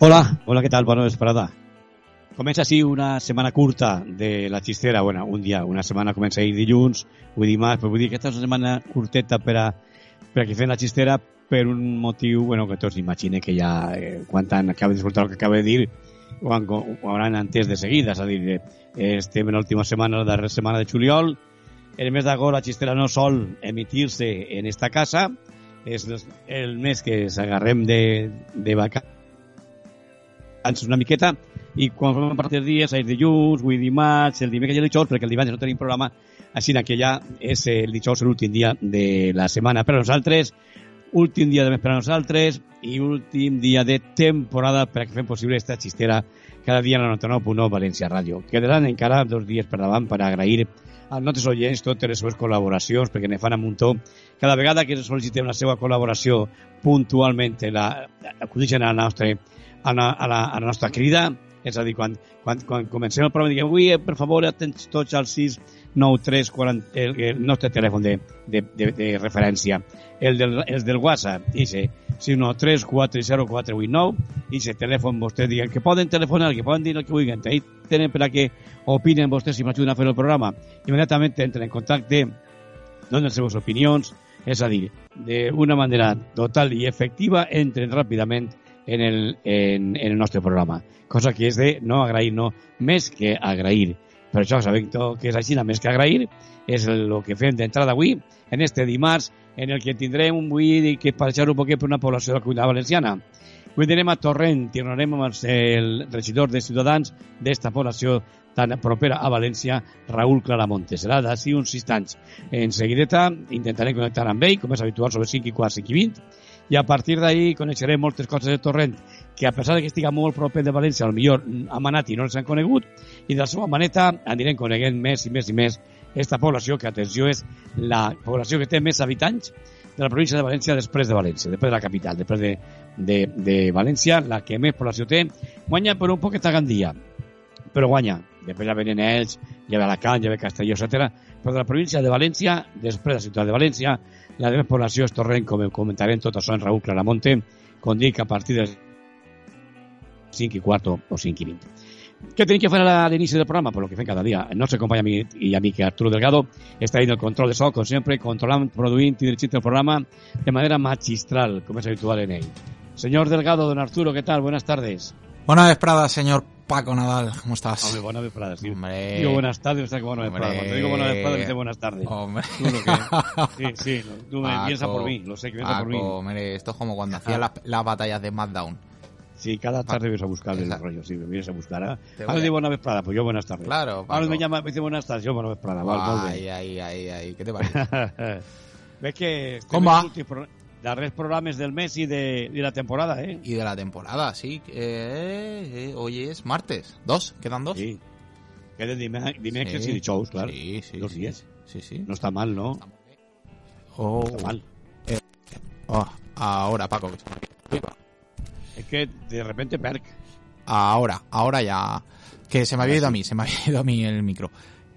Hola, hola, ¿qué tal? Bona vesprada. Comença així una setmana curta de la xistera. Bueno, un dia, una setmana comença ahir dilluns, avui dimarts, però vull dir que aquesta és una setmana curteta per a, per a que fem la xistera per un motiu, bueno, que tots imaginen que ja, eh, quan tant acaba d'escoltar el que acaba de dir, ho, han, ho hauran entès de seguida, és a dir, eh, estem en l'última setmana, la darrera setmana de juliol, el mes d'agost la xistera no sol emitir-se en esta casa, és el mes que s'agarrem de, de vacances una miqueta i quan fem partir dies, és dilluns, avui dimarts, el dimecres i el dijous, perquè el divendres no tenim programa, així que ja és el dijous l'últim dia de la setmana per a nosaltres, últim dia de mes per a nosaltres i últim dia de temporada per a que fem possible esta xistera cada dia a la 99.9 València Ràdio. Quedaran encara dos dies per davant per agrair als nostres oients totes les seves col·laboracions, perquè ne fan a muntó. Cada vegada que sol·licitem la seva col·laboració puntualment, la, acudixen a la nostra a la, a la, a la nostra crida, és a dir, quan, quan, quan comencem el programa, diguem, avui, eh, per favor, atents tots al 693 40, el, el nostre telèfon de, de, de, de referència, el del, els del WhatsApp, i se 693 4049, i se telèfon vostès diguen que poden telefonar, que poden dir el que vulguin, ahí tenen per a que opinen vostès si m'ajuden a fer el programa. Immediatament entren en contacte, donen les seves opinions, és a dir, d'una manera total i efectiva, entren ràpidament en el, en, en el nostre programa. Cosa que és de no agrair, no, més que agrair. Per això sabem que és així, més que agrair, és el que fem d'entrada avui, en este dimarts, en el que tindrem un avui que passejar un poquet per una població de la comunitat valenciana. Avui anem a Torrent tornarem amb el regidor de Ciutadans d'esta població tan propera a València, Raül Claramonte. Serà d'ací uns instants. En seguideta intentarem connectar amb ell, com és habitual, sobre 5 i 4, 5 i 20, i a partir d'ahir coneixerem moltes coses de Torrent que a pesar que estiga molt proper de València, al millor han anat i no els han conegut, i de la seva maneta anirem coneguent més i més i més aquesta població, que atenció és la població que té més habitants de la província de València després de València, després de la capital, després de, de, de València, la que més població té, guanya per un poquet a Gandia, però guanya. Després ja venen ells, ja ve Alacant, ja ve Castelló, etc. Però de la província de València, després de la ciutat de València, la de població és Torrent, com comentarem tot això en Raúl Claramonte, com dic, a partir dels 5 i quart o 5 i 20. Què tenim que fer a l'inici del programa? Pues lo que fem cada dia. El nostre company i amic Arturo Delgado està en el control de so, com sempre, controlant, produint i dirigint el programa de manera magistral, com és habitual en ell. Señor Delgado, don Arturo, ¿qué tal? Buenas tardes. Buenas vesprada, señor Paco Nadal, ¿cómo estás? Hombre, buenas vespradas, sí. Hombre. Digo buenas tardes, o sea que buenas vespradas. Cuando digo buenas vespradas, dice buenas tardes. Hombre. Tú lo que... Sí, sí, tú me Paco, piensas por mí, lo sé que piensas por mí. Paco, mire, esto es como cuando hacía las, las batallas de SmackDown. Sí, cada tarde vienes a buscar el rollo, sí, me vienes a buscar. ¿eh? Te Ahora digo buenas vespradas, pues yo buenas tardes. Claro, Ahora Paco. me llama, me dice buenas tardes, yo buenas vespradas. Bé. Ay, ay, ay, ay, ¿qué te parece? Ves que en va? Pro- darrers programes del mes i de, la temporada, ¿eh? y de la temporada, sí. Eh, eh, hoy es martes. Dos, quedan dos. Sí. Queden dime, dimecres Sí. i dijous, clar. Sí, sí. Dos sí, días. Sí, sí. No està mal, no? Oh, No està mal. oh, ahora, Paco. Es que de repente perc. Ahora, ahora ya. Que se me había ido a mí, se me había ido a mí el micro.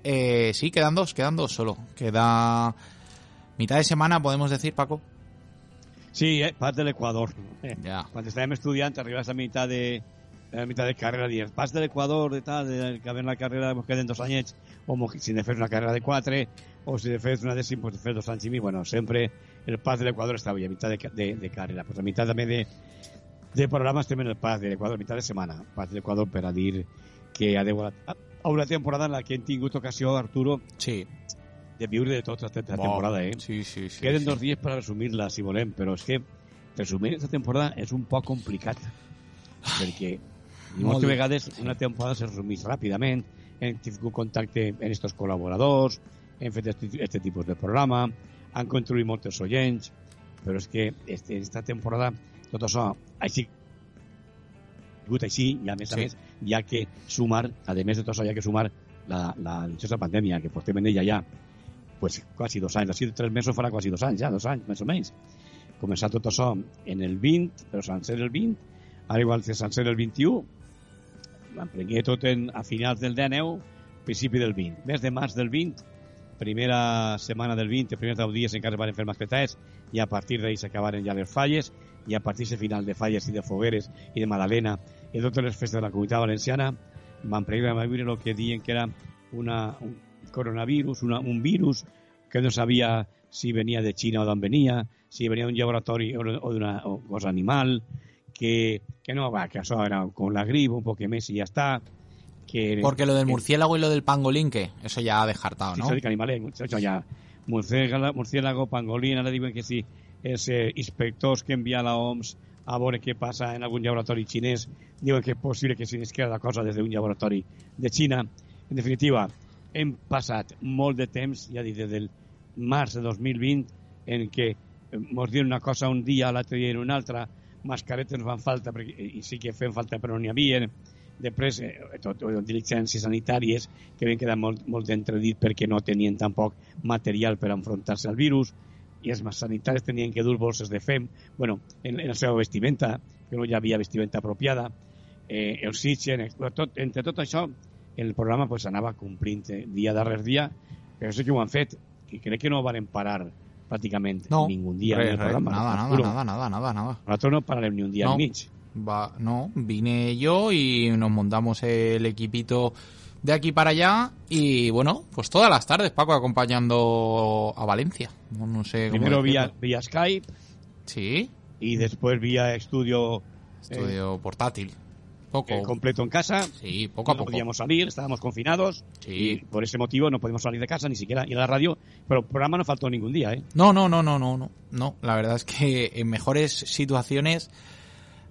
Eh, sí, quedan dos, quedan dos solo. Queda mitad de semana, podemos decir, Paco. Sí, eh, pas de l'Equador. Eh, Ya. Quan estàvem estudiant, arribes a mitad de a mitad de carrera, dius, pas de l'Equador, de tal, de que en la carrera ens queden dos anyets, o si de fer una carrera de quatre, o si de fer una pues de fer dos anys i mig. Bueno, sempre el pas de l'Equador estava a mitad de, de, de carrera. Pues a mitad també de, de programa estem en el pas de l'Equador, a mitad de setmana. Pas de l'Equador per a dir que adeu a, a una temporada en la que hem tingut ocasió, Arturo, Sí. De viure de tota aquesta temporada, eh? Sí, sí, sí. Queden sí. dos dies per resumir-la, si volem, però és que resumir aquesta temporada és un poc complicat, perquè moltes bé. vegades una temporada se resumís ràpidament, hem tingut contacte amb estos col·laboradors, hem fet aquest tipus de programa, han construït molts oients, però és que este, esta temporada tot això així sigut així i a més a Sí. més hi ha que sumar, a més de tot això hi ha que sumar la, la dichosa pandèmia que portem en ella ja pues, quasi dos anys, de tres mesos farà quasi dos anys ja, dos anys més o menys. Començar tot això en el 20 però sencer el 20 ara igual que sencer el 21 l'emprengué tot en, a finals del 19 principi del 20 mes de març del 20 primera setmana del 20, els primers 10 dies encara es van fer mascletades i a partir d'ahir s'acabaren ja les falles i a partir de final de falles i de fogueres i de Madalena i totes les festes de la comunitat valenciana pregar a viure el que diuen que era una, un coronavirus, una, un virus que no sabia si venia de Xina o d'on venia, si venia d'un laboratori o d'una cosa animal, que, que no, va, que això era con la gripe, un poco més i ja està. Que, Porque lo del murciélago y lo del pangolín, ¿qué? Eso ya ha descartado, ¿no? Eso de animales, eso ya. Murciélago, murciélago, pangolín, ara diuen que sí, els eh, inspectors que envia la OMS a veure què passa en algun laboratori xinès, diuen que és possible que s'inscriu la cosa des d'un laboratori de Xina. En definitiva, hem passat molt de temps, ja dic, des del març de 2020, en què ens diuen una cosa un dia, l'altre dia en un altre, mascaretes no fan falta, perquè, i sí que feien falta però n'hi havia, després eh, tot, diligències sanitàries que havien quedat molt, molt entredit perquè no tenien tampoc material per enfrontar-se al virus, i els sanitaris tenien que dur bolses de fem, bueno, en, en la seva vestimenta, que no hi havia vestimenta apropiada, eh, el oxigen, tot, entre tot això, el programa pues, anava complint eh, dia darrere dia, però sí que ho han fet, i crec que no van parar pràcticament no, ningú dia res, en el programa. Nada, nada, nada, nada, nada, nada. Nosaltres no pararem ni un dia no, al mig. Va, no, vine yo y nos montamos el equipito de aquí para allá y bueno, pues todas las tardes Paco acompañando a Valencia. No, no sé cómo Primero vía, vía Skype Sí, y después vía estudio estudio portátil. Poco. eh, completo en casa. Sí, poco a no poco. podíamos salir, estábamos confinados Sí. y por ese motivo no podíamos salir de casa, ni siquiera ir a la radio, pero el programa no faltó ningún día, ¿eh? No, no, no, no, no, no. No, la verdad es que en mejores situaciones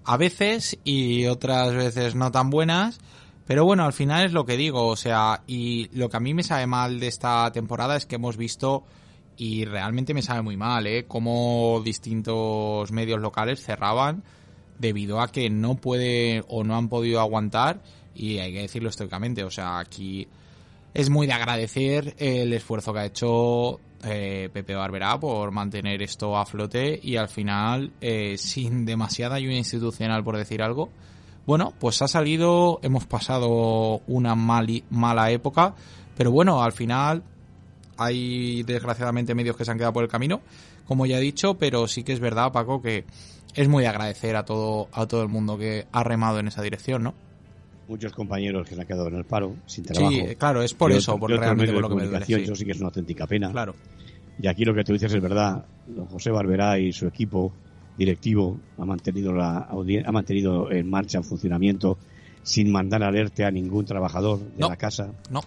a veces y otras veces no tan buenas. Pero bueno, al final es lo que digo, o sea, y lo que a mí me sabe mal de esta temporada es que hemos visto, y realmente me sabe muy mal, ¿eh? Cómo distintos medios locales cerraban debido a que no puede o no han podido aguantar, y hay que decirlo estoicamente, o sea, aquí es muy de agradecer el esfuerzo que ha hecho eh, Pepe Barberá por mantener esto a flote y al final, eh, sin demasiada ayuda institucional, por decir algo, bueno, pues ha salido, hemos pasado una mala época, pero bueno, al final hay desgraciadamente medios que se han quedado por el camino, como ya he dicho, pero sí que es verdad, Paco, que es muy de agradecer a todo, a todo el mundo que ha remado en esa dirección, ¿no? Muchos compañeros que se han quedado en el paro, sin trabajo. Sí, claro, es por eso, por realmente por lo que me duele. sí. Eso sí que es una auténtica pena. Claro. Y aquí lo que tú dices es verdad. Don José Barberá y su equipo directivo ha mantenido, la ha mantenido en marcha, en funcionamiento, sin mandar alerta a ningún trabajador de No. la casa, No,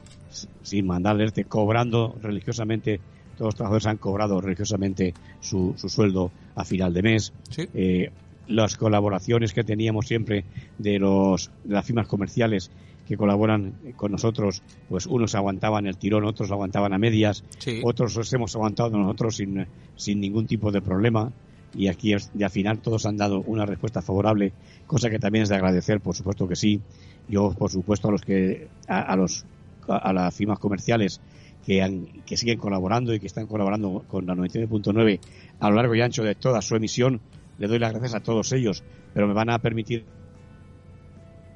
sin mandar alerta, cobrando religiosamente, todos los trabajadores han cobrado religiosamente su, su sueldo a final de mes. sí. Eh, las colaboraciones que teníamos siempre de los de las firmas comerciales que colaboran con nosotros, pues unos aguantaban el tirón, otros aguantaban a medias, Sí. otros los hemos aguantado nosotros sin, sin ningún tipo de problema y aquí y al final todos han dado una respuesta favorable, cosa que también es de agradecer, por supuesto que sí. Yo, por supuesto, a los que a, a los a, a las firmas comerciales que han, que siguen colaborando y que están colaborando con la 99.9 a lo largo y ancho de toda su emisión, le doy las gracias a todos ellos, pero me van a permitir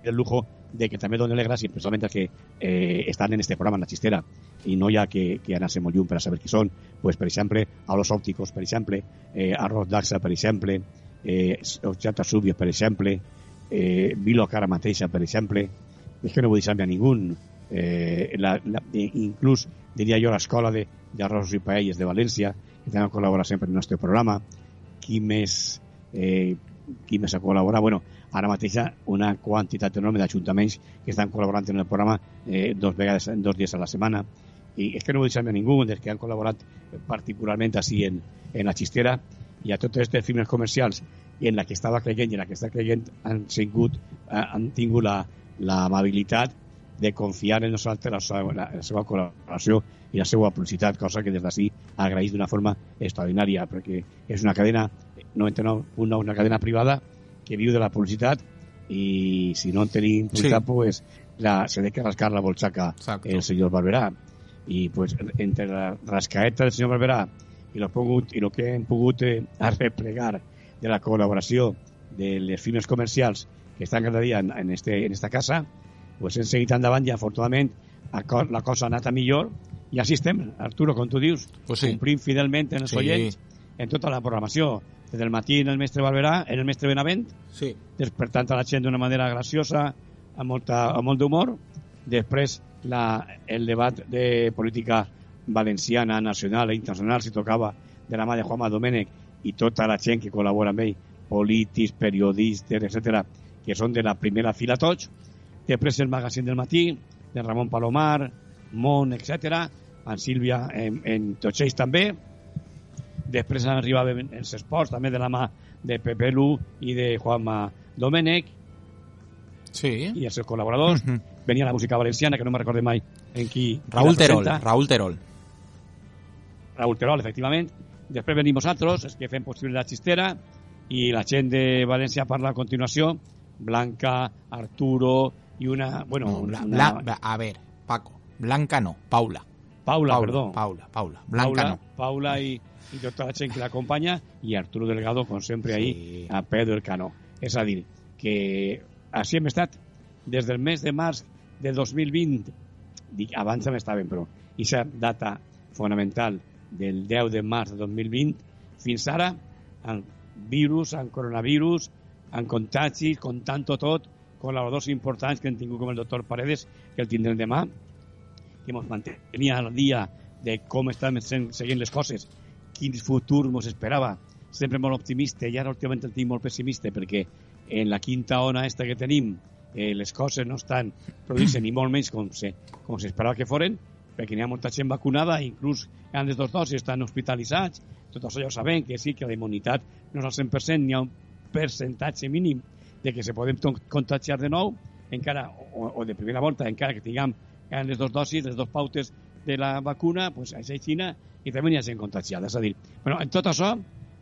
el lujo de que també dono les gràcies precisament als que eh, estan en este programa, en la xistera, i no ha que, que anar-se molt lluny per a saber qui són. Pues, per exemple, a los òpticos, per exemple, eh, a Ros Daxa, per exemple, eh, Ochata Subios, per exemple, eh, Vilo Cara mateixa, per exemple, és que no vull deixar-me a ningú. Eh, la, la, eh, inclús, diria jo, l'escola de, de arrossos i paelles de València, que també col·labora sempre en el nostre programa. Qui més, eh, qui més ha col·laborat? Bueno, ara mateix una quantitat enorme d'ajuntaments que estan col·laborant en el programa eh, dos vegades, dos dies a la setmana i és que no vull deixar-me a ningú dels que han col·laborat particularment així en, en la xistera i a totes aquestes firmes comercials i en la que estava creient i en la que està creient han, sigut, eh, han tingut la, l'amabilitat de confiar en nosaltres la seva, la, la seva col·laboració i la seva publicitat, cosa que des d'ací agraïs d'una forma extraordinària, perquè és una cadena, 99.9, una cadena privada que viu de la publicitat i si no en tenim publicitat, Sí. pues, la, se que rascar la bolsaca Exacto. el señor Barberà. I pues, entre la rascaeta del senyor Barberà i lo, pogut, i lo que hem pogut eh, arreplegar de la col·laboració de les firmes comercials que estan cada dia en, en, este, en esta casa, pues hem seguit endavant i afortunadament la cosa ha anat a millor I així estem, Arturo, com tu dius, Pues sí. complint fidelment en els Sí. oients en tota la programació. Des del matí en el mestre Barberà, en el mestre Benavent, Sí. despertant a la gent d'una manera graciosa, amb, molta, amb molt d'humor. Després la, el debat de política valenciana, nacional i internacional, si tocava de la mà de Juanma Domènech i tota la gent que col·labora amb ell, polítics, periodistes, etc, que són de la primera fila tots. Després el magazín del matí, de Ramon Palomar, Mont, etc. En Sílvia, en, en tots ells també. Després arribaven els esports, també de la mà de Pepe Lu i de Juanma Domènech Sí. i els seus col·laboradors. Ujú. Venia la música valenciana, que no me recordé mai en qui... Raúl Terol. Raúl Terol. Raúl Terol, efectivament. Després venim nosaltres, els que fem possible la xistera, i la gent de València parla a continuació, Blanca, Arturo i una... Bueno, No, una, Bla- una- Bla- a ver, Paco. Blanca no, Paula. Paula, Paula, perdó. Paula, Paula. Blanca Paula, no. Paula i tota la gent que l'acompanya i Arturo Delgado, com sempre, ahí Sí. a peu del canó. És a dir, que així hem estat des del mes de març del 2020, dic, abans també estàvem, però aquesta data fonamental del 10 de març de 2020 fins ara, amb virus, amb coronavirus, amb contagis, comptant-ho tot, col·laboradors importants que han tingut com el doctor Paredes, que el tindrem demà, que ens mantenia al dia de com estan seguint les coses, quin futur ens esperava, sempre molt optimista, i ara últimament el tinc molt pessimista, perquè en la quinta ona esta que tenim eh, les coses no estan produint ni molt menys com se, com s'esperava que foren, perquè n'hi ha molta gent vacunada, inclús en les dues dosis estan hospitalitzats, tot això ja ho sabem, que sí, que la immunitat no és al 100%, n'hi ha un percentatge mínim de que se podem contagiar de nou, encara, o, o de primera volta, encara que tinguem en les dues dosis, les dues pautes de la vacuna, pues, això és Xina, i també n'hi ha gent contagiada. És a dir, bueno, en tot això,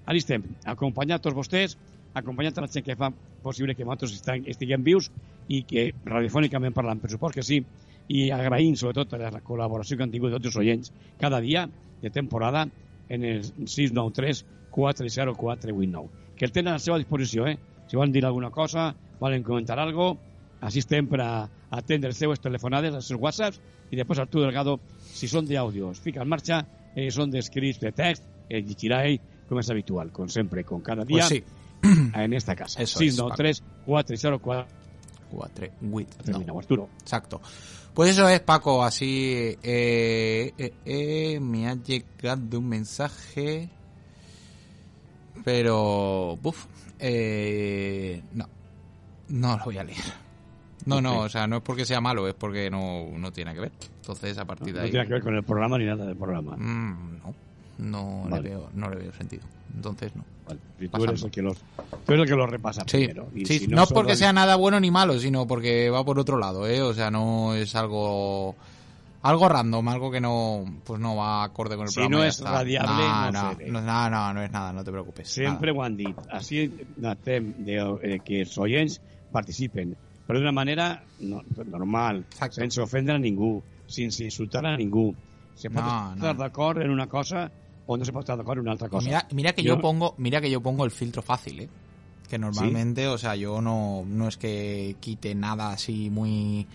ara estem, acompanyant tots vostès, acompanyant la gent que fa possible que nosaltres estiguem vius i que radiofònicament parlant, per suport que sí, i agraïm sobretot a la col·laboració que han tingut tots els oients cada dia de temporada en el 693 40489 que el tenen a la seva disposició eh? Si volen dir alguna cosa, volen comentar algo així estem per a atendre les seues telefonades, els seus whatsapps i després Artur Delgado, si són d'àudio es fica en marxa, eh, són d'escrits de text el llegirà ell com és habitual com sempre, com cada dia Pues sí. en esta casa Eso es, 693 404 Cuatro, huit, no. terminamos Arturo Exacto. Pues eso es, Paco, así eh, eh, eh, me ha llegado un mensaje, pero, buf, eh, no, no lo voy a leer. No, no, o sea, no es porque sea malo, es porque no, no tiene que ver. Entonces, a partir no de ahí... tiene que ver con el programa ni nada del programa Mm, no, no Vale. le veo, no le veo sentido. Entonces, no. Vale, y tú eres el que los tú eres el que los repasa Sí, primero. Y sí, si no, es porque sea nada bueno ni malo, sino porque va por otro lado, ¿eh? O sea, no es algo algo random, algo que no pues no va acorde con el Si programa. no y ya es está. radiable, no, no no, no, no, no, no es nada, no te preocupes. Sempre nada. dit. Així notem de, eh, que els oients participen, però d'una manera no, normal, Exacte. sense ofendre a ningú, sense insultar a ningú. Se pot No, estar no. d'acord en una cosa o no se pot estar d'acord en una altra cosa. Mira, mira que Yo- yo pongo, mira que yo pongo el filtro fácil, ¿eh? Que normalmente, o sea, yo no, no es que quite nada así muy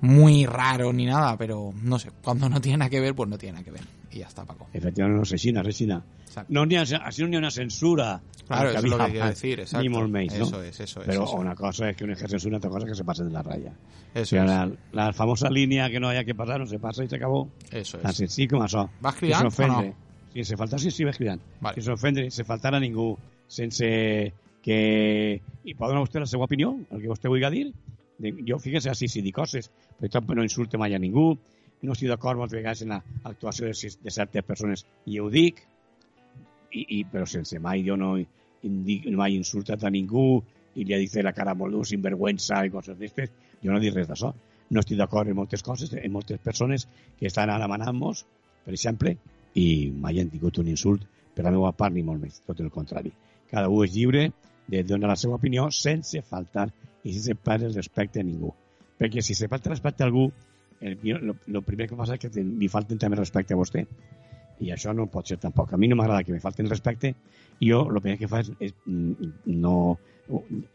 muy raro ni nada, pero no sé, cuando no tiene nada que ver, pues no tiene nada que ver. Y ya está, Paco. Efectivament, no sé, Xina, res Xina. Exacto. No n'hi ha, n'hi ha una censura. Claro, eso es lo que quiero decir, exacto. Ni molt menys, Eso es, eso es. Eso es. una cosa és que un ejerce censura, otra cosa es que se pase de la raya. Eso es. la, la famosa línea que no haya que pasar, no se pasa y se acabó. Eso es. senzill com això. Vas Sense cridant o ofendre. no? Sense faltar, sí, sí, vas cridant. Vale. Sense ofendre, sense faltar a ningú, sense que... I pot donar vostè la seva opinió, el que vostè vulgui dir. Jo, fíjese, així, si dic coses, però tampoc no insulte mai a ningú, no estic d'acord moltes vegades en l'actuació de, de certes persones, i ho dic, i, i, però sense mai jo no indic, mai insultat a ningú i li he dit la cara molt dur, sinvergüenza i coses d'aquestes. Jo no dic res d'això. No estic d'acord en moltes coses, en moltes persones que estan demanant-nos, per exemple, i mai han tingut un insult per la meva part ni molt més, tot el contrari. Cada un és lliure de donar la seva opinió sense faltar i sense perdre el respecte a ningú. Perquè si se falta respecte a algú, el, el, el primer que passa és que te, li falten també respecte a vostè i això no pot ser tampoc. A mi no m'agrada que me falten respecte i jo el primer que faig és mm, no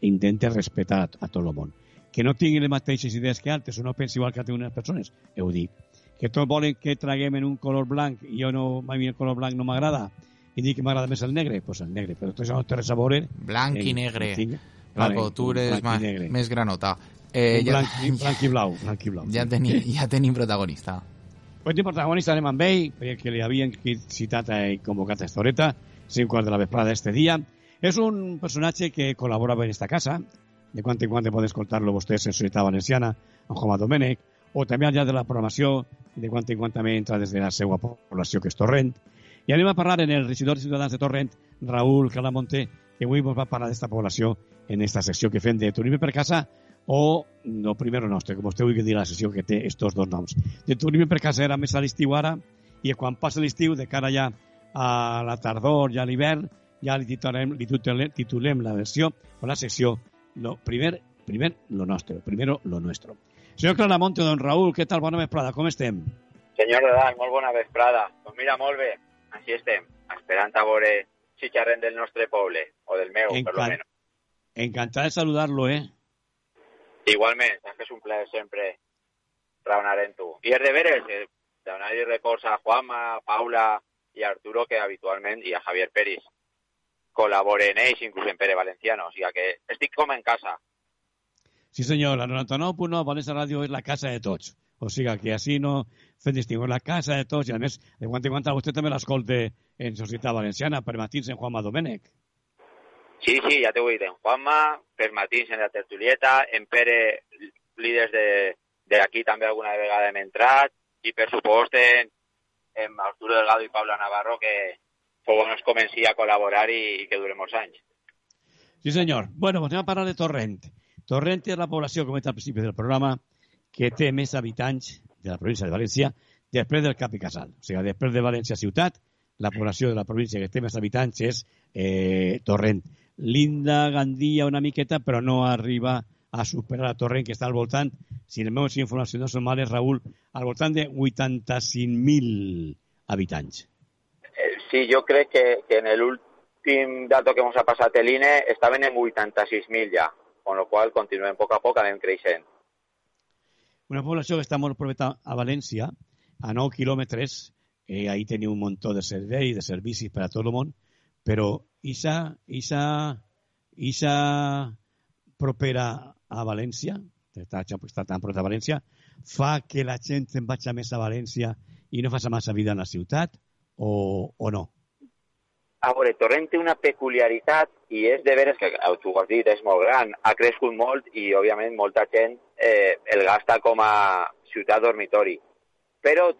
intente respetar a, a tot el món. Que no tingui les mateixes idees que altres o no pensi igual que altres persones, ho dic. que tots volen que traguem en un color blanc i jo no, a mi el color blanc no m'agrada i dic que m'agrada més el negre, doncs pues el negre, però tot això no té res a veure. Blanc i negre. Paco, vale, tu eres més granota. Eh, i blau, blau. ja, tenim, ja tenim protagonista. Pues el protagonista anem amb ell, perquè li havien citat i convocat a Estoreta, 5 quarts de la vesprada este dia. És un personatge que col·labora en esta casa, de quan en quan poden escoltar-lo vostès en Societat Valenciana, en Joma Domènech, o també al llarg de la programació, de quan en quan també entra des de la seva població, que és Torrent. I anem a parlar en el regidor de Ciutadans de Torrent, Raúl Calamonte, que avui ens va parlar d'esta població en esta secció que fem de turisme per casa o no primero nostre, com vostè vulgui dir la sessió que té estos dos noms. De turisme per casa era més a l'estiu ara i quan passa l'estiu, de cara ja a la tardor i a l'hivern, ja li titulem, li titulem, titulem la versió o la secció lo primer, primer lo nostre, primero lo nuestro. Senyor Claramonte, don Raúl, què tal? Bona vesprada, com estem? Senyor Rodal, molt bona vesprada. Doncs mira, molt bé, així estem, esperant a veure xerrem del nostre poble, o del meu, per lo Encan- menos. Encantat de saludarlo, eh? Igualment, saps que és un plaer sempre raonar en tu. I és de veres, eh, donar-li a Juanma, Paula a Arturo, que habitualment, i a Javier Peris, col·laboren ells, inclús en Pere Valenciano, o sigui que estic com en casa. Sí, senyor, la 99.9 València Ràdio és la casa de tots. O sigui que així no fem distingur la casa de tots i a de quan en quan vostè també l'escolta en Societat Valenciana per matins en Juanma Domènech. Sí, sí, ja t'ho he dit, en Juanma, per matins en la tertulieta, en Pere, líders de, de aquí també alguna vegada hem entrat, i per supost en, en Arturo Delgado i Pablo Navarro, que fou on es comenci a col·laborar i, i que dure molts anys. Sí, senyor. Bueno, anem a parlar de Torrent. Torrent és la població, com he al principi del programa, que té més habitants de la província de València després del Cap i Casal. O sigui, després de València ciutat, la població de la província que té més habitants és eh, Torrent. Linda Gandia una miqueta, però no arriba a superar a Torrent, que està al voltant, si les meves informacions no són males, Raül, al voltant de 85.000 habitants. Eh, sí, jo crec que, que en l'últim dato que ens ha passat l'INE estaven en 86.000 ja, con lo qual continuem a poc a poc, anem creixent. Una població que està molt propera a València, a 9 quilòmetres, eh, ahí teniu un muntó de serveis, de servicis per a tot el món, però Isa, Isa, Isa propera a València, està, està tan propera a València, fa que la gent se'n vagi més a València i no faci massa vida en la ciutat, o, o no? A veure, Torrent té una peculiaritat i és de veres que, tu ho has dit, és molt gran, ha crescut molt i, òbviament, molta gent eh, el gasta com a ciutat dormitori. Però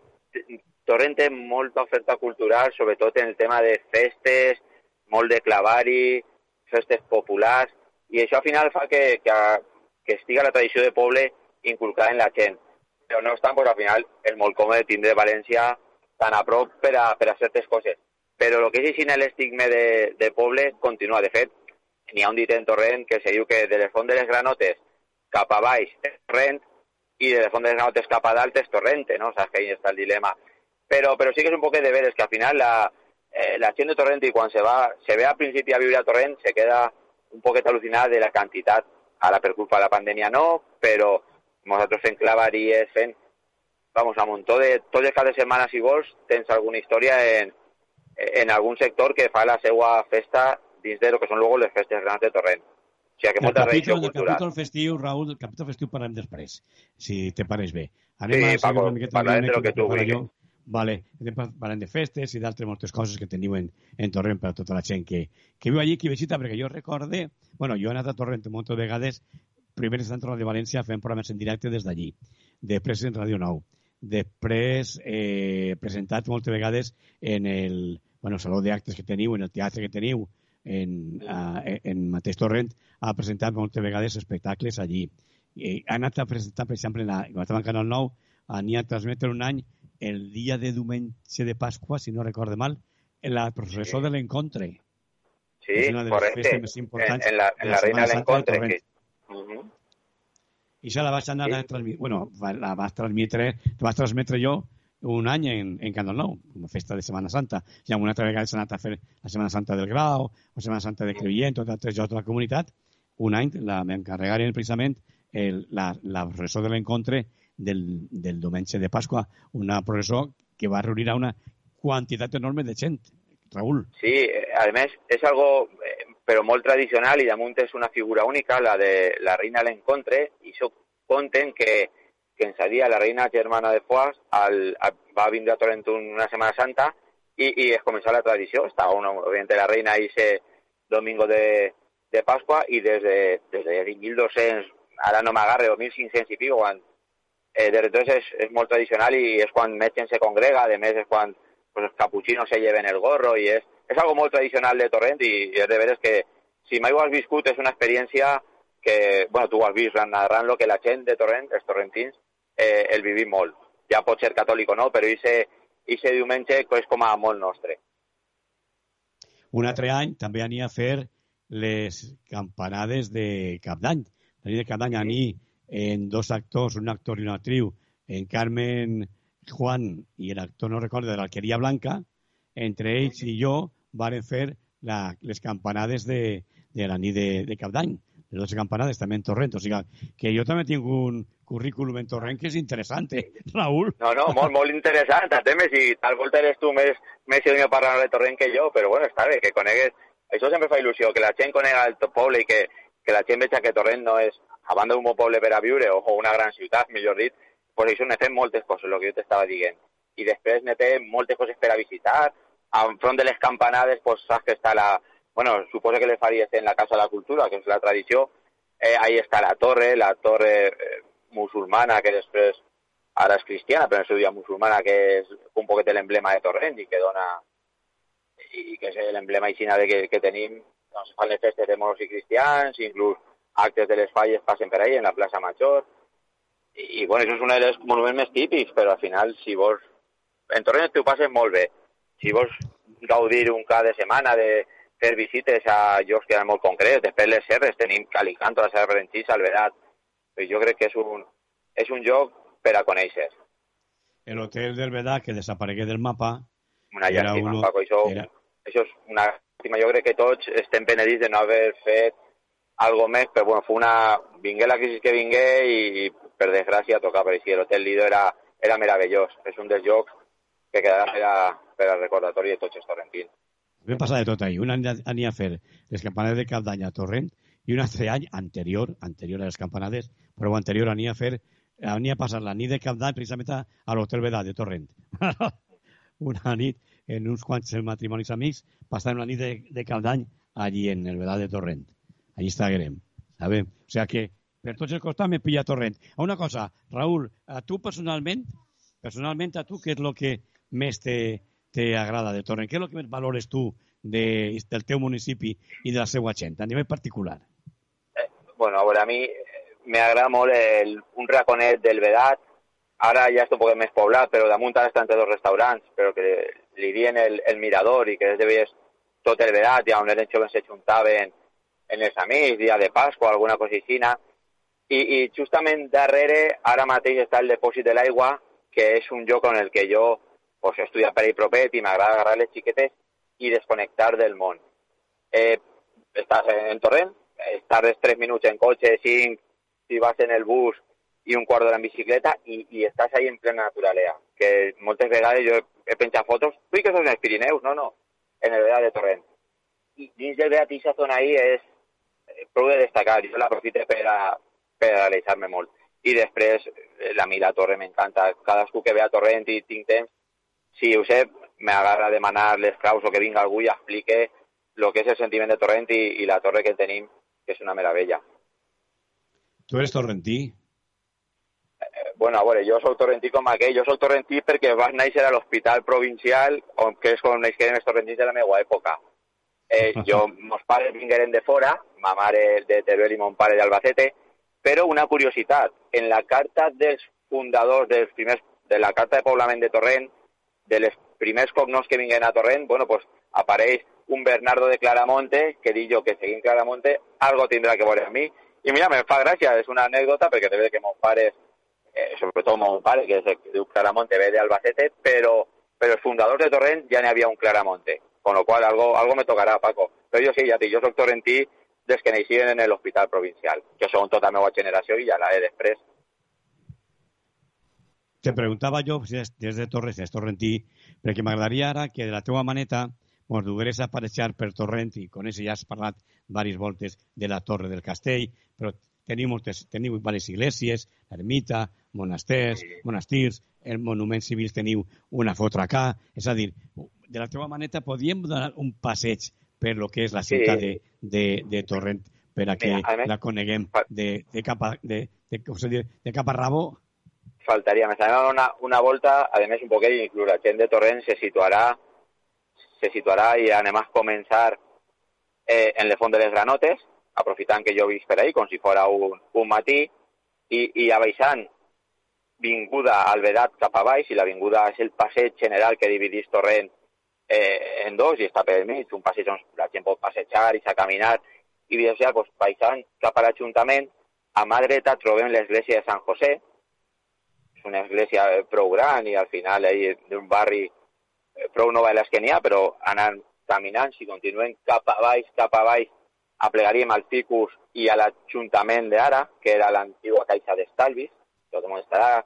Torrent té molta oferta cultural, sobretot en el tema de festes, molt de clavari, festes populars, i això al final fa que, que, que estiga la tradició de poble inculcada en la gent. Però no obstant, pues, al final és molt còmode tindre València tan a prop per a, per a certes coses. Però el que és així l'estigma de, de poble continua. De fet, n'hi ha un dit en Torrent que se diu que de les fonts de les granotes cap a baix és Torrent i de les fonts de les granotes cap a dalt és Torrente, no? Saps que ahí està el dilema. Però, però sí que és un poc de veres que al final la, eh, la gent de Torrent i quan se, va, se ve al principi a viure a Torrent se queda un poquet al·lucinada de la quantitat. Ara per culpa de la pandèmia no, però nosaltres fent clavaries, fent vamos, a muntó de totes cada setmana, si vols, tens alguna història en, en algun sector que fa la seva festa dins de lo que són luego les festes grans de Torrent. O sigui que El molta capítol, del cultural. capítol festiu, Raül, del capítol festiu parlem després, si te pareix bé. Sí, a Paco, parlarem de lo que tu vulguis. Vale, anem par- parlant de festes i d'altres moltes coses que teniu en, en Torrent per a tota la gent que, que viu allí, que visita, perquè jo recorde, bueno, jo he anat a Torrent un de vegades, primer estant a Ràdio València fent programes en directe des d'allí, després en Ràdio Nou, després eh, presentat moltes vegades en el bueno, saló d'actes que teniu, en el teatre que teniu, en, a, en mateix Torrent, ha presentat moltes vegades espectacles allí. I ha anat a presentar, per exemple, en la, quan estava en Canal 9, ania a transmetre un any el dia de diumenge de Pasqua, si no recorde mal, en la processó Sí. de l'encontre. Sí, és una de les festes més En, importants en, la, de en la la Reina de l'Encontre. Que... Uh -huh. I això la vaig anar Sí. a transmitir, bueno, la vaig transmetre, la vaig transmetre jo un any en, en Canal 9, com a festa de Setmana Santa. I alguna altra vegada s'ha anat a fer la Setmana Santa del Grau, o Setmana Santa de Crevillent, tots altres jocs de la comunitat. Un any la m'encarregaren precisament el, la, la ressò de l'encontre del, del diumenge de Pasqua, una processó que va reunir a una quantitat enorme de gent. Raúl. Sí, eh, a més, és algo eh, però molt tradicional i damunt és una figura única, la de la reina l'encontre, i això conten que, que en sa la reina germana de Foix al, a, va a Torrent una Setmana Santa i, i es començà la tradició. Estava una, obviamente la reina i ese domingo de, de Pasqua i des de, des de 1200, ara no m'agarre, o 1500 i pico, quan eh, de entonces és, és molt tradicional i és quan més gent se congrega, a més és quan pues, els caputxinos se lleven el gorro i és, és algo molt tradicional de Torrent i, i és de veres que si mai ho has viscut és una experiència que, bueno, tu ho has vist narrant-lo, que la gent de Torrent, els torrentins, eh, el vivim molt. Ja pot ser catòlic o no, però ese diumenge és com a molt nostre. Un altre any també ania a fer les campanades de Cap d'Any. Nit de Cap d'Any sí. En dos actors, un actor i una actriu, en Carmen Juan i el actor, no recordo, de l'Alqueria Blanca, entre ells i jo varen fer la, les campanades de, de la nit de, de Cap d'Any les 12 campanades també en Torrent, o sigui que jo també tinc un currículum en Torrent que és interessant, eh, Raúl? No, no, molt, molt interessant, també, si tal volta eres tu més, més idoni parlar de Torrent que jo, però bueno, està bé, que conegues, això sempre fa il·lusió, que la gent conega el poble i que, que la gent veja que Torrent no és, a banda d'un bon poble per a viure, o una gran ciutat, millor dit, pues això ne fem moltes coses, el que jo t'estava dient. I després ne té moltes coses per a visitar, enfront de les campanades, pues saps que està la, bueno, suposo que le faries en la Casa de la Cultura, que és la tradició, eh, ahí està la torre, la torre eh, musulmana, que després ara és cristiana, però en el seu dia musulmana, que és un poquet l'emblema de Torrent i que dona i que és l'emblema aixina de que, que tenim, doncs fan les festes de moros i cristians, inclús actes de les falles passen per ahí, en la plaça Major, i, i bueno, això és un dels monuments més típics, però al final, si vols... En Torrent t'ho passes molt bé. Si vols gaudir un cada de setmana de, fer visites a llocs que eren molt concrets. Després les serres tenim Calicanto, la Serra Berentís, Alberat. Però jo crec que és un, és un lloc per a conèixer. L'hotel del Vedà, que desaparegué del mapa... Una llàstima, uno... Paco. Això, era... això és una llàstima. Jo crec que tots estem penedits de no haver fet algo més, però bueno, fue una... vingué la crisi que vingué i, per desgràcia tocava, però sí, l'hotel Lido era, era meravellós. És un dels llocs que quedarà per a, per a recordatori de tots els torrentins. Vam passar de tot ahir. Un any a fer les campanades de Cap d'Any a Torrent i un altre any anterior, anterior a les campanades, però anterior ania a fer, ania a passar la nit de Cap d'Any precisament a, a l'Hotel Vedà de Torrent. una nit en uns quants matrimonis amics, passant una nit de, de Cap d'Any allí en el Vedà de Torrent. Allí estaguerem, sabem? O sigui que per tots els costats me pilla Torrent. Una cosa, Raúl, a tu personalment, personalment a tu, què és el que més te, te agrada de Torrent? Què és el que més valores tu de, del teu municipi i de la seva gent, a nivell particular? Eh, bueno, a veure, a mi me agrada molt el, un raconet del Vedat, ara ja està un poc més poblat, però damunt ara estan dos restaurants, però que li dien el, el mirador i que des de veies tot el Vedat, ja on eren joves se juntaven en els amics, dia de Pasqua, alguna cosa així, i, i justament darrere ara mateix està el depòsit de l'aigua, que és un lloc on el que jo pues, he estudiat per ahí propet i m'agrada agarrar les xiquetes i desconnectar del món. Eh, en Torrent, tardes 3 minuts en cotxe, 5 si vas en el bus i un quart d'hora en bicicleta i, i estàs ahí en plena naturalea. Que moltes vegades jo he, he penjat fotos, ui que són els Pirineus, no, no, en el Vedat de Torrent. I dins del Vedat aquesta zona ahí és prou de destacar, jo l'aprofite per a, per a me molt. I després, eh, a mi la torre m'encanta. Cadascú que ve a Torrent i tinc temps, si ho sé, m'agrada demanar les claus o que vinga algú i explique el que és el sentiment de Torrent i, i la torre que tenim, que és una meravella. Tu eres torrentí? Eh, bueno, a veure, jo soc torrentí com aquell. Jo soc torrentí perquè vas néixer a l'hospital provincial, on, que és com naixeren els torrentins de la meva època. Eh, jo, mos pares vingueren de fora, ma mare de Teruel i mon pare d'Albacete, però una curiositat, en la carta dels fundadors dels primers, de la carta de poblament de Torrent, de les primers cognoms que vinguen a Torrent, bueno, pues apareix un Bernardo de Claramonte, que dic jo que seguint Claramonte, algo tindrà que veure amb mi. I mira, me fa gràcia, és una anècdota, perquè té que mon pare, eh, sobretot mon pare, que és el que diu Claramonte, ve d'Albacete, però, però els fundadors de Torrent ja n'hi havia un Claramonte, con lo cual algo, algo me tocarà, Paco. Però jo sí, ja dic, jo soc torrentí des que neixien en l'hospital provincial, que són tota la meva generació i ja la he després. te preguntava jo si és des de Torres, és torrentí, perquè m'agradaria ara que de la teua maneta mos dugueres a aparèixer per Torrent i con això ja has parlat diverses voltes de la Torre del Castell, però teniu moltes, teniu diverses iglesias, ermita, monasters, sí. monestirs, el monument civil teniu una foto acá, és a dir, de la teva maneta podíem donar un passeig per lo que és la ciutat sí. de, de, de Torrent per a que Mira, més, la coneguem de, de, cap a, de, de, de, dir, de cap a rabo faltaria més. Anem una, una volta, a més un poquet, inclús la gent de Torrent se situarà se situarà i anem a començar eh, en le font de les granotes, aprofitant que jo visc per ahí, com si fos un, un matí, i, i abaixant vinguda al Vedat cap a baix, i l'avinguda és el passeig general que dividís Torrent eh, en dos i està per mig, un passeig on la gent pot passejar i s'ha caminar, i des ja, pues, baixant cap a l'Ajuntament, a mà dreta trobem l'església de Sant José, és una església prou gran i al final eh, d'un barri eh, prou nova de les que n'hi ha, però anant caminant, si continuem cap a baix, cap a baix, aplegaríem al Ficus i a l'Ajuntament d'ara, que era l'antigua Caixa d'Estalvis, tothom estarà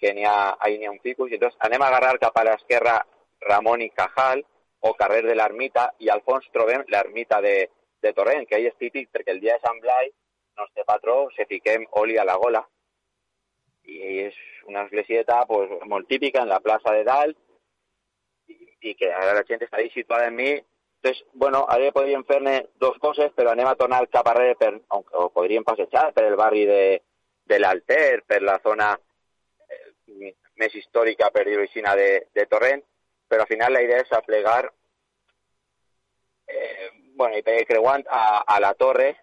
que n'hi ha, ahí n'hi ha un Ficus, i entonces anem a agarrar cap a l'esquerra Ramon i Cajal, o carrer de l'Ermita, i al fons trobem l'ermita de, de Torrent, que ahí és típic perquè el dia de Sant Blai, nostre patró, se fiquem oli a la gola, i és una esglesieta pues, molt típica en la plaça de dalt, i que ara la gent està situada en mi. Entonces, bueno, ara podríem fer-ne dos coses, però anem a tornar cap arrere, per, o podríem passejar per el barri de, de l'Alter, per la zona eh, més històrica, per dir-ho de, de Torrent, però al final la idea és aplegar eh, bueno, i creuant a, a la torre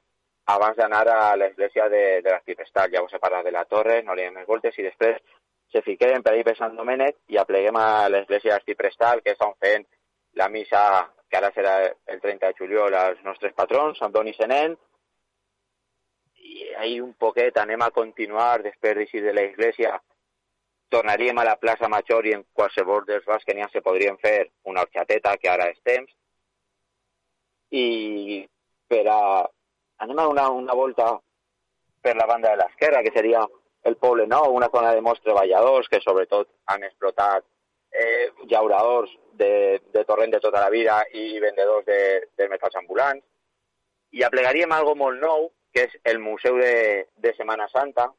abans d'anar a l'església de, de l'Artipestal. Ja us he parlat de la torre, no li hem més voltes, i després se fiquem per ahir per Sant Domènec i apleguem a l'església d'Artiprestal, que és on fent la missa, que ara serà el 30 de juliol, als nostres patrons, Sant Doni Senent, i ahir un poquet anem a continuar després d'eixir de l'església tornaríem a la plaça Major i en qualsevol dels bars que n'hi ha se podrien fer una horxateta, que ara és temps, i per a... anem a donar una volta per la banda de l'esquerra, que seria el Poble Nou, una zona de molts treballadors que sobretot han explotat eh, llauradors de, de torrent de tota la vida i vendedors de, de mercats ambulants. I aplegaríem algo molt nou, que és el Museu de, de Setmana Santa,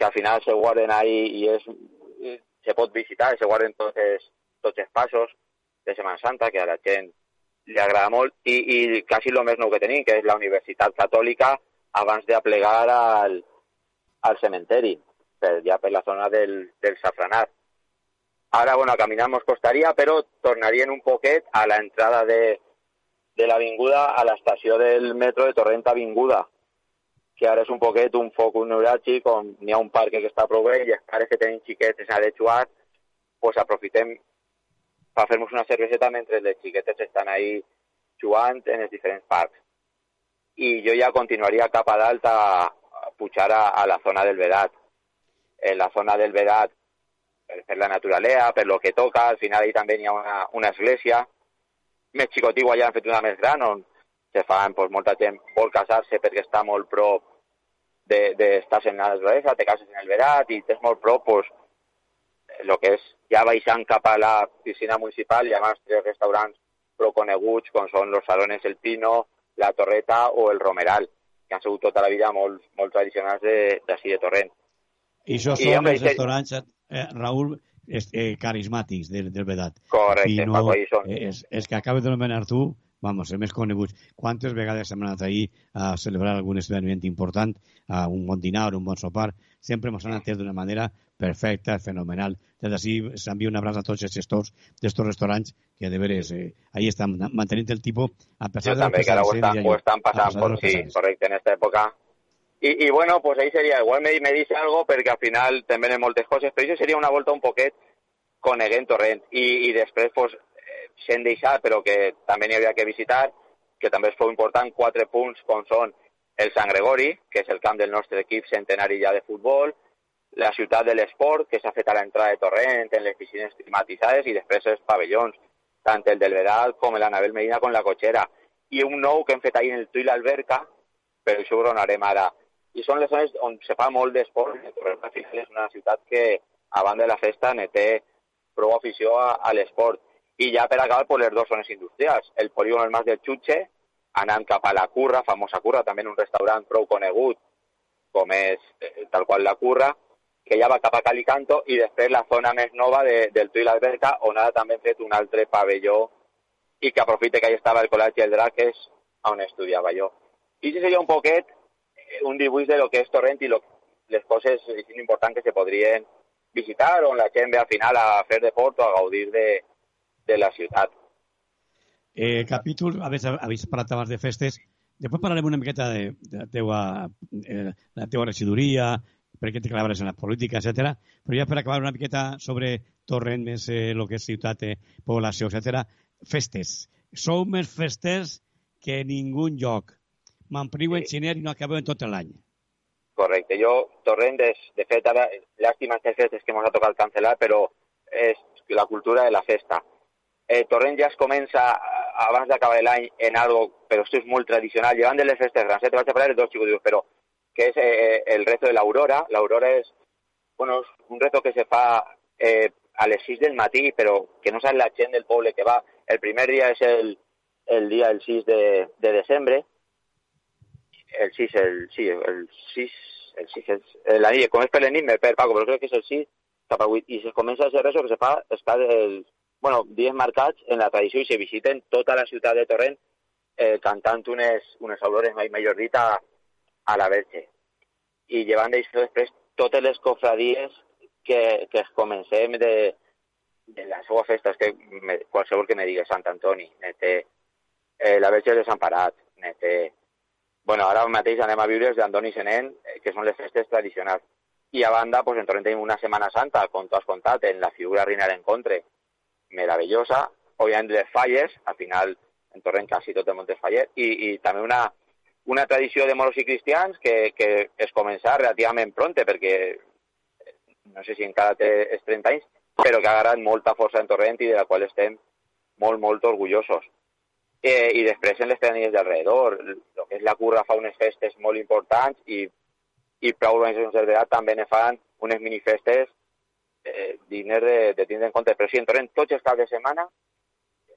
que al final se guarden ahí i és, se pot visitar, se guarden tots els, tots els passos de Setmana Santa, que a la gent li agrada molt, i, i quasi el més nou que tenim, que és la Universitat Catòlica, abans d'aplegar al, al cementeri, per, ja per la zona del, del Safranat. Ara, bueno, caminar mos costaria, però tornarien un poquet a la entrada de, de l'avinguda a l'estació del metro de Torrent Avinguda, que ara és un poquet un foc un neuràlgic on n'hi ha un parc que està prou bé i els pares que tenen xiquetes a de jugar, pues aprofitem per fer-nos una cerveseta mentre les xiquetes estan ahí jugant en els diferents parcs. I jo ja continuaria cap a dalt a, pujar a, a la zona del Vedat. En la zona del Vedat, per, la naturalea, per lo que toca, al final ahí també hi ha una, una església. Més xicotiu allà han fet una més gran, on se fan, pues, molta gent vol casar-se perquè està molt prop d'estar de, en la naturalesa, te cases en el Vedat i tens molt prop, pues, el que és ja baixant cap a la piscina municipal hi ha més tres restaurants prou coneguts com són los Salones El Pino, la Torreta o el Romeral que han sigut tota la vida molt, molt tradicionals d'ací de, de Torrent. I això són I, home, els restaurants, eh, Raül, eh, carismàtics del, del Vedat. Correcte, no, Paco, són. Eh, és, és que acabes de nomenar tu, vamos, els més coneguts. Quantes vegades hem anat ahir a celebrar algun esdeveniment important, a un bon dinar, un bon sopar, sempre ens han atès d'una manera perfecta, fenomenal. Des d'ací s'envia un abraç a tots els gestors d'estos restaurants que de veres eh, ahí estan mantenint el tipus a pesar de també, que ara ho, està, ho estan passant por sí, correcte, en esta època. I, i bueno, pues ahí seria, igual me, me dice algo perquè al final també venen moltes coses, però això seria una volta un poquet coneguent Torrent i, i després pues, s'hem deixat, però que també n'hi havia que visitar, que també es fou important, quatre punts com són el Sant Gregori, que és el camp del nostre equip centenari ja de futbol, la ciutat de l'esport, que s'ha fet a l'entrada de Torrent, en les piscines climatitzades, i després els pavellons, tant el del Veral com l'Anabel Medina con la cotxera. I un nou que hem fet ahir en el Tull l'Alberca, però això ho donarem ara. I són les zones on se fa molt d'esport, Torrent al final és una ciutat que, a banda de la festa ne té prou afició a, a l'esport. I ja per acabar, pues, les dues zones industrials. El polígon El Mas del Xutxe, anant cap a la Curra, famosa Curra, també un restaurant prou conegut, com és eh, tal qual la Curra, que ja va cap a Calicanto, i després la zona més nova de, del Tu i l'Alberca, on ara també hem fet un altre pavelló i que aprofite que allà estava el Col·legi El Drac, és on estudiava jo. I si seria un poquet eh, un dibuix de lo que és Torrent i lo, les coses importants que se podrien visitar, on la gent ve al final a fer deport o a gaudir de, de la ciutat. Eh, capítol, habéis, habéis parlat abans de festes, després parlarem una miqueta de, de la, teua, eh, la teua regidoria, per què te clavares en la política, etc. Però ja per acabar una miqueta sobre Torrent, més eh, el que és ciutat, eh, població, etc. Festes. Sou més festes que ningú lloc. M'ampriu sí. en xiner i no acabeu en tot l'any. Correcte. Jo, Torrent, de, de fet, ara, llàstima que festes que ens ha tocat cancel·lar, però és la cultura de la festa. Eh, Torrent ja es comença abans d'acabar l'any en algo, però això és molt tradicional, llevant de les festes grans, eh? te vaig a parlar de dos xicotios, però que és eh, el reto de l'aurora. L'aurora és, bueno, és un reto que se fa eh, a les 6 del matí, però que no sap la gent del poble que va. El primer dia és el, el dia el 6 de, de desembre, el 6, el, sí, el 6, el 6, el, el, la nit, com és per me per Paco, però crec que és el 6 cap a 8, i se comença a ser res que se fa, està el, bueno, dies marcats en la tradició i se visiten tota la ciutat de Torrent eh, cantant unes, unes aurores mai major dita a, a la Verge. I llevant d'això després totes les cofradies que, que comencem de, de la seva festa, és que me, qualsevol que me digui Sant Antoni, ne té eh, la Verge de Sant Parat, ne té bueno, ara mateix anem a viure els d'Andoni Senent, eh, que són les festes tradicionals. I a banda, pues, en Torrent tenim una Setmana Santa, com tu has contat, en la figura Rina Encontre, meravellosa. Òbviament les falles, al final en Torrent quasi tot el món és faller, i, i també una, una tradició de moros i cristians que, que es comença relativament pronte, perquè no sé si encara té els 30 anys, però que ha agarrat molta força en Torrent i de la qual estem molt, molt orgullosos. Eh, I després en les pedanías d'alrededor, el que és la curra fa unes festes molt importants i, i prou organitzacions vedat també ne fan unes minifestes eh, dignes de, de tindre en compte. Però si en Torrent tots els caps de setmana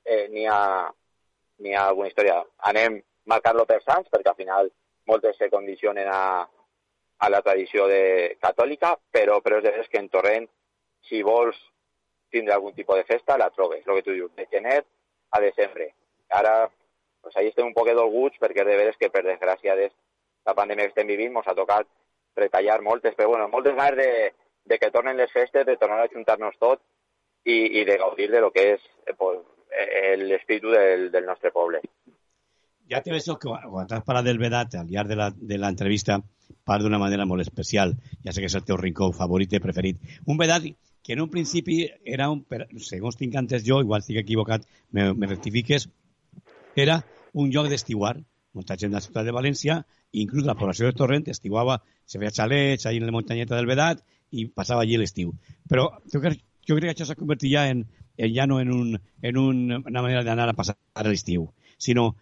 eh, n'hi ha, ha alguna història. Anem marcar-lo per Sants, perquè al final moltes se condicionen a, a la tradició de catòlica, però, però és que en Torrent, si vols tindre algun tipus de festa, la trobes, el que tu dius, de gener a desembre ara pues, ahí estem un poc dolguts perquè de veres que per desgràcia de la pandèmia que estem vivint ens ha tocat retallar moltes, però bueno, moltes ganes de, de que tornen les festes, de tornar a juntar-nos tot i, i de gaudir de lo que és eh, pues, eh, l'espíritu del, del nostre poble. Ja te veig que quan has parlat del Vedat al llarg de l'entrevista parla d'una manera molt especial. Ja sé que és el teu rincó favorit i preferit. Un Vedat que en un principi era un, segons tinc antes jo, igual estic equivocat, me, me rectifiques, era un lloc d'estiuar. Molta gent de la ciutat de València, inclús la població de Torrent, estiguava, se feia xalets ahí en la muntanyeta del Vedat i passava allí l'estiu. Però jo crec, jo crec que això s'ha convertit ja en, en, ja no en, un, en un, una manera d'anar a passar l'estiu, sinó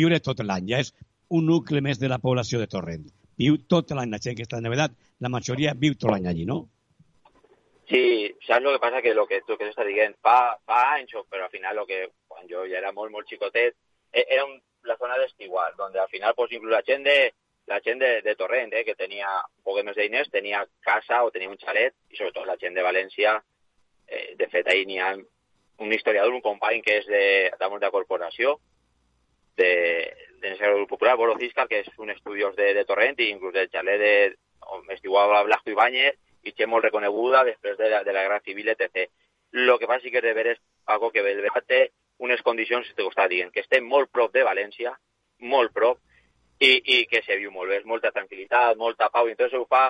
viure tot l'any. Ja és un nucle més de la població de Torrent. Viu tot l'any la gent que està en Vedat, la majoria viu tot l'any allí, no? Sí, saps el que passa? Que lo que tu que estàs dient fa, fa anys, però al final lo que, quan jo ja era molt, molt xicotet, Eh, era un, la zona d'estiguar, donde al final, pues incluso la gent de, la gent de, de Torrent, eh, que tenia un poc més de diners, tenia casa o tenia un xalet, i sobretot la gent de València, eh, de fet, ahir n'hi ha un historiador, un company que és de, de, de corporació, de, de Grup Popular, Boro Fiscal, que és un estudiós de, de Torrent, i inclús el xalet de, on estiguava Blasco Ibáñez, i gent molt reconeguda després de la, de la Guerra Civil, etc. Lo que passa sí que de veres algo que el debate unes condicions que t'ho dient, que estem molt prop de València, molt prop, i, i que se viu molt bé, molta tranquil·litat, molta pau, i entonces ho fa,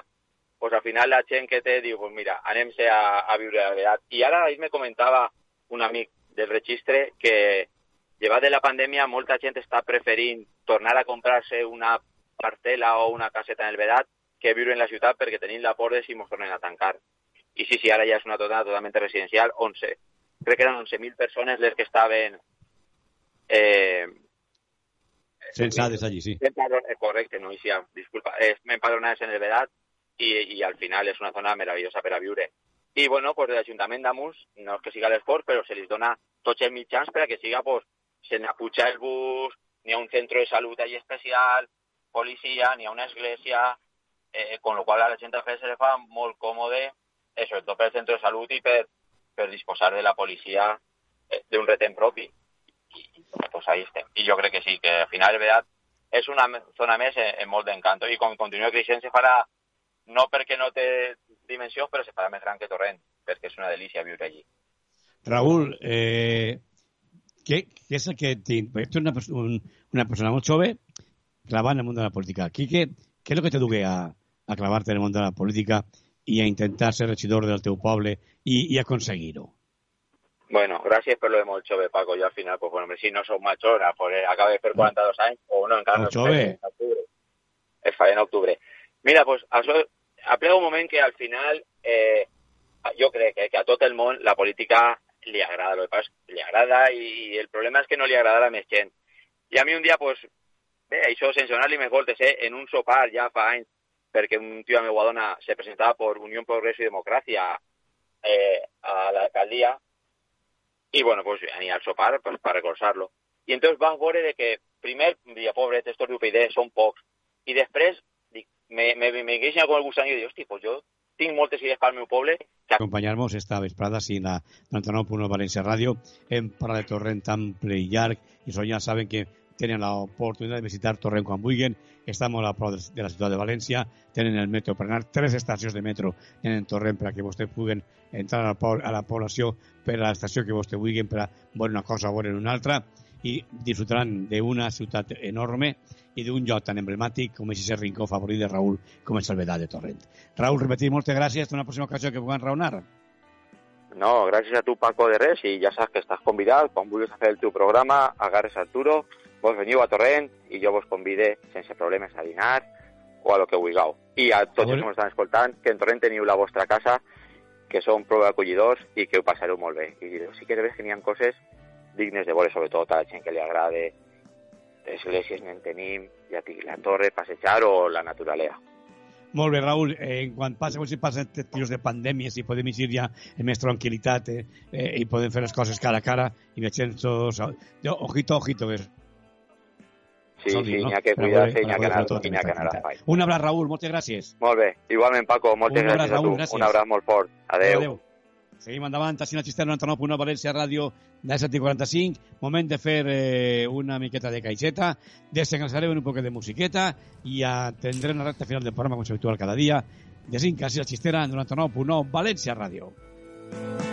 pues al final la gent que té diu, pues mira, anem-se a, a viure la veritat. I ara ahir me comentava un amic del registre que llevat de la pandèmia molta gent està preferint tornar a comprar-se una parcel·la o una caseta en el Vedat que viure en la ciutat perquè tenim la por de si ens tornen a tancar. I sí, sí, ara ja és una zona totalment residencial, 11 crec que eren 11.000 persones les que estaven... Eh, Censades allí, sí. Correcte, no, Isia, disculpa. Eh, empadronades en el Vedat i, i al final és una zona meravellosa per a viure. I, bueno, pues, l'Ajuntament d'Amus, no és que siga l'esport, però se li dona tots els mitjans per a que siga, pues, se n'apuja el bus, n'hi ha un centre de salut allà especial, policia, n'hi ha una església, eh, con lo qual a la gent se li fa molt còmode, eh, sobretot per el centre de salut i per, per disposar de la policia eh, d'un retent propi. I, ahí estem. I jo crec que sí, que al final, de veritat, és una zona més en, en molt d'encanto i com continua creixent se farà no perquè no té dimensions, però se farà més gran que Torrent, perquè és una delícia viure allí. Raúl, eh, què, què és el que tinc? Tu una, un, una persona molt jove clavant en el món de la política. Qui, què, què és el que te dugué a, a clavar-te en el món de la política i a intentar ser regidor del teu poble i, i aconseguir-ho? Bueno, gràcies per lo de molt jove, Paco. Jo al final, pues, bueno, si no som majora, pues, eh, acabo de fer 42 anys, o no, encara en octubre. Es en octubre. Mira, pues, això, aplega un moment que al final, eh, jo crec eh, que a tot el món la política li agrada, lo que passa li agrada i el problema és que no li agrada a la més gent. I a mi un dia, pues, bé, això sense donar-li més voltes, eh, en un sopar ja fa anys, perquè un tio a meva dona se presentava per Unió Progreso i Democràcia eh, a l'alcaldia, i bueno, pues anirà al sopar pues, para recolzar-lo. I entonces vas veure de que primer, dia, pobret, estos d'UPyD són pocs, i després dic, me, me, me, queixen con el gusanyo i dic, hosti, pues jo tinc moltes idees pel meu poble que Acompanyar-nos esta vesprada sí, la 99.1 València Ràdio en parla de Torrent ample i llarg i saben que tenen l'oportunitat de visitar Torrent quan vulguin. Està molt a prop de la ciutat de València. Tenen el metro per anar, tres estacions de metro en Torrent per a que vostès puguen entrar a la, població per a l'estació que vostès vulguin per a veure una cosa o veure una altra. I disfrutaran d'una ciutat enorme i d'un lloc tan emblemàtic com és aquest rincó favorit de Raül com és el Vedà de Torrent. Raül, repetir, moltes gràcies. Hasta una pròxima ocasió que puguem raonar. No, gràcies a tu, Paco, de res, i ja saps que estàs convidat, quan vulguis fer el teu programa, agarres Arturo, vos veniu a Torrent i jo vos convide sense problemes a dinar o a lo que vulgueu. I a tots els que m'estan escoltant, que en Torrent teniu la vostra casa, que són prou acollidors i que ho passareu molt bé. I sí que de veres que n'hi ha coses dignes de veure, sobretot a la gent que li agrade esglésies n'en tenim, ja dic, la torre, passejar o la naturalea. Molt bé, Raül, eh, en quan passa, si passen tiros de pandèmia, si podem eixir ja amb més tranquil·litat eh, eh, i podem fer les coses cara a cara i veiem tots... Ojito, ojito, és... Sí, dir, sí, no? n'hi ha que i n'hi ha que anar, n'hi ha que anar a fai. Un abraç, Raül, moltes gràcies. Molt bé, igualment, Paco, moltes abraç, gràcies a tu. Raül, gràcies. Un abraç molt fort. Adeu. Adéu. Seguim endavant, així la Xistera 99.1 València Ràdio de 7.45. Moment de fer eh, una miqueta de caixeta, desengrasarem un poquet de musiqueta i atendrem la recta final del programa com s'habitual cada dia. De 5 a 6 la Xistera 99.1 València Ràdio. Estoy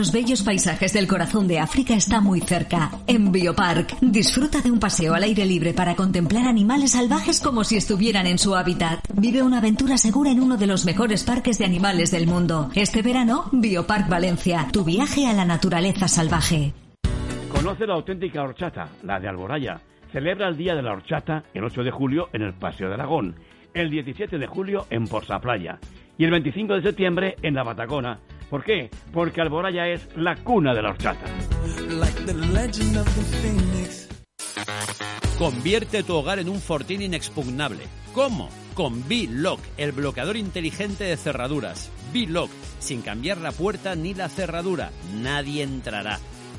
los bellos paisajes del corazón de África está muy cerca. En Biopark, disfruta de un paseo al aire libre para contemplar animales salvajes como si estuvieran en su hábitat. Vive una aventura segura en uno de los mejores parques de animales del mundo. Este verano, Biopark Valencia, tu viaje a la naturaleza salvaje. Conoce la auténtica horchata, la de Alboraya. Celebra el Día de la Horchata el 8 de julio en el Paseo de Aragón, el 17 de julio en Porza Playa y el 25 de septiembre en la Patagona. ¿Por qué? Porque Alboraya es la cuna de la horchata. Like the legend of the phoenix. Convierte tu hogar en un fortín inexpugnable. ¿Cómo? Con B-Lock, el bloqueador inteligente de cerraduras. B-Lock, sin cambiar la puerta ni la cerradura. Nadie entrará.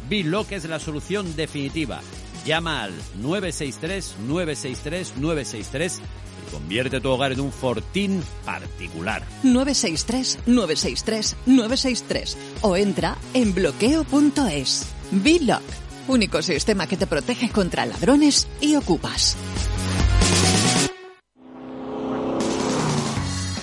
B-Lock es la solución definitiva. Llama al 963-963-963 y convierte tu hogar en un fortín particular. 963 963 963 o entra en bloqueo.es. B-Lock, único sistema que te protege contra ladrones y ocupas.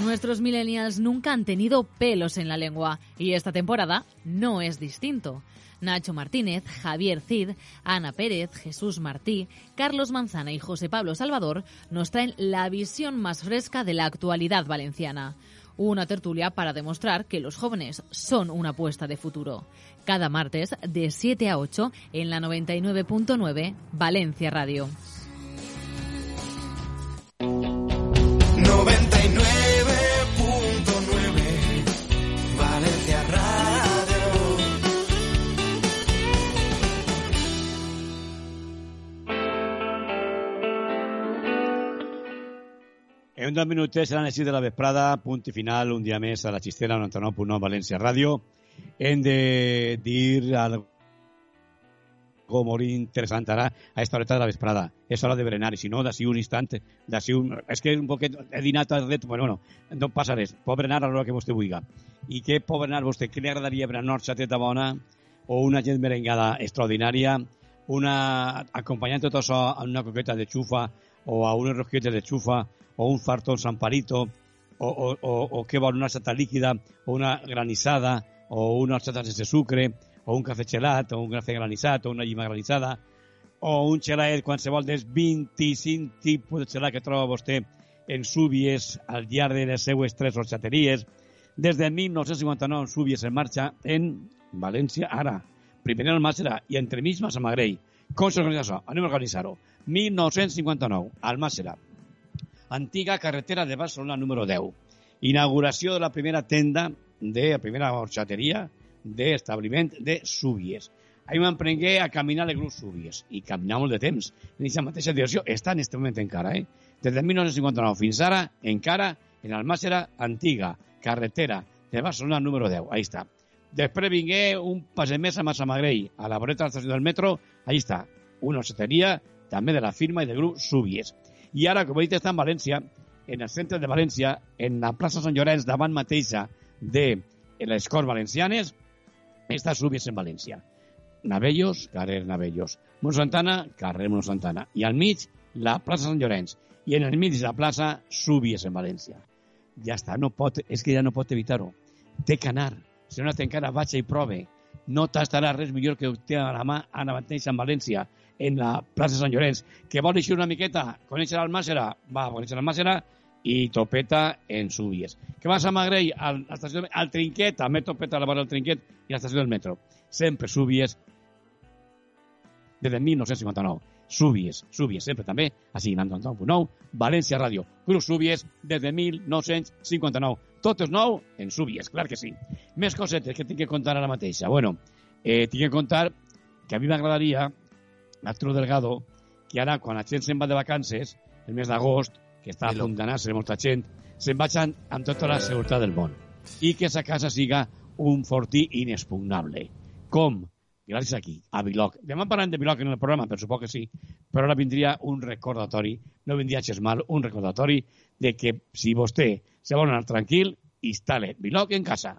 Nuestros millennials nunca han tenido pelos en la lengua y esta temporada no es distinto. Nacho Martínez, Javier Cid, Ana Pérez, Jesús Martí, Carlos Manzana y José Pablo Salvador nos traen la visión más fresca de la actualidad valenciana. Una tertulia para demostrar que los jóvenes son una apuesta de futuro. Cada martes de 7 a 8 en la 99.9 Valencia Radio. 99.9 En dos minutets seran les 6 de la vesprada, punt i final, un dia més a la Xistera 99.9 València Ràdio. Hem de dir algo molt interessant ara a esta horeta de la vesprada. És hora de berenar, i si no, d'ací un instant, d'ací un... És que un poquet he dinat a ret, bueno, bueno, no passa res. Pot berenar a l'hora que vostè vulgui. I què pot berenar vostè? Què li agradaria berenar? Xateta bona o una gent merengada extraordinària? Una... acompanyant tot això a una coqueta de xufa o a unes rosquetes de xufa o un fartón samparito o, o, o, o què vol, una xata líquida o una granissada o una xata sense sucre o un cafè gelat o un cafè granissat o una llima granissada o un xelaet qualsevol dels 25 tipus de xelat que troba vostè en Súbies al llarg de les seues tres orxateries. Des de 1959 Súbies en marxa en València, ara. Primer en Almàssera i entremig Massamagrell. Com s'organitza això? Anem a organitzar-ho. 1959, Almàssera. Antiga carretera de Barcelona número 10. Inauguració de la primera tenda, de la primera horxateria d'establiment de Súbies. Ahir m'emprengué a caminar el grup Súbies i caminar molt de temps. En aquesta mateixa direcció està en aquest moment encara, eh? Des de 1959 fins ara, encara en Almàssera antiga, carretera de Barcelona número 10. Ahí està. Després vingué un passeig més a Massamagrell, a la voreta de l'estació del metro, ahí està, una horxateria també de la firma i del grup Súbies. I ara, com he dit, està en València, en el centre de València, en la plaça Sant Llorenç, davant mateixa de les Corts Valencianes, està Súbies en València. Navellos, carrer Navellos. Mont Santana, carrer Mont Santana. I al mig, la plaça Sant Llorenç. I en el mig de la plaça, Súbies en València. Ja està, no pot, és que ja no pot evitar-ho. Té que anar. Si no encara, vaig i prove. No tastarà res millor que ho té a la mà ara mateix en València, en la plaça Sant Llorenç. Que vol eixir una miqueta, conèixer l'Almàssera, va a conèixer l'Almàssera i topeta en Súbies. Que vas a Magrell, al, a estació, al Trinquet, també topeta a la vora del Trinquet i a l'estació del metro. Sempre Súbies, des de 1959. Súbies, Súbies, sempre també, així, en 99.9, València Ràdio. Grup Súbies, des de 1959. Tot és nou en Súbies, clar que sí. Més cosetes que tinc que contar ara mateixa. Bueno, eh, tinc que contar que a mi m'agradaria, Arturo Delgado, que ara, quan la gent se'n va de vacances, el mes d'agost, que està a punt d'anar-se molta gent, se'n vagin amb tota la seguretat del món. I que sa casa siga un fortí inexpugnable. Com? Gràcies aquí, a Viloc. Demà parlem de Viloc en el programa, per suposo que sí, però ara vindria un recordatori, no vindria gens mal, un recordatori de que si vostè se vol anar tranquil, instal·le Viloc en casa.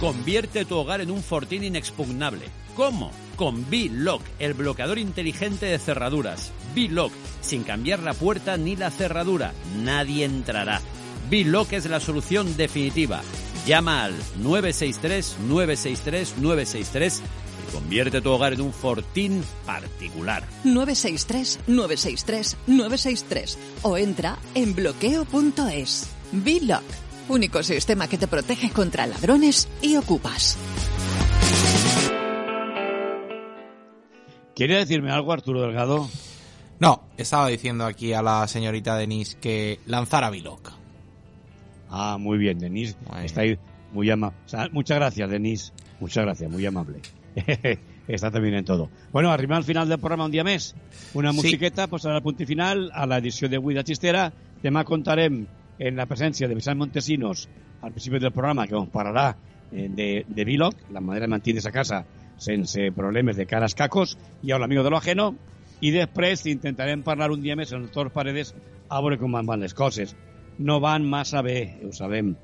Convierte tu hogar en un fortín inexpugnable. ¿Cómo? Con B-Lock, el bloqueador inteligente de cerraduras. B-Lock, sin cambiar la puerta ni la cerradura. Nadie entrará. B-Lock es la solución definitiva. Llama al 963-963-963 y convierte tu hogar en un fortín particular. 963 963 963 o entra en bloqueo.es. B-Lock, único sistema que te protege contra ladrones y ocupas. ¿Quiere decirme algo, Arturo Delgado? No, estaba diciendo aquí a la señorita Denise que lanzara Biloc. Ah, muy bien, Denise. Está ahí muy amable. muchas gracias, Denise. Muchas gracias, muy amable. Está también en todo. Bueno, arriba al final del programa un día mes. Una Sí. musiqueta, pues al punto y final a la edición de Avui de Xistera. Demà contarem en la presència de Vicent Montesinos al principi del programa que ens parlarà eh, de, de la manera de mantenir a casa sense problemes de caras cacos i a l'amigo de lo ajeno i després intentarem parlar un dia més el doctor Paredes a veure com van les coses. No van massa bé, ho sabem.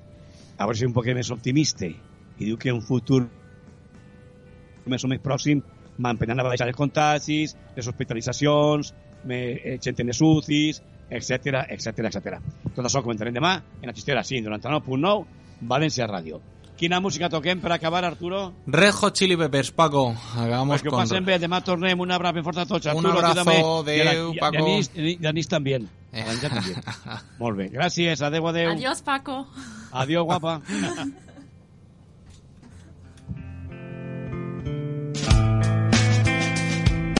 A veure si un poc més optimista i diu que en futur més o més pròxim m'empenyan a baixar els contagis, les hospitalitzacions, eh, gent en les UCIs, etc etc etc. Tot això ho comentarem demà en la xistera, sí, en 99.9, València Ràdio. Quina música toquem per acabar, Arturo? Red Hot Chili Peppers, Paco. Hagamos Pues que ho passen bé, demà tornem, un abraç ben fort a tots. Un Arturo, abrazo, tu també. adeu, I a la- i- Paco. I Anís, i Anís també. Eh. També. Molt bé, gràcies, adeu, adeu. Adiós, Paco. Adiós, guapa.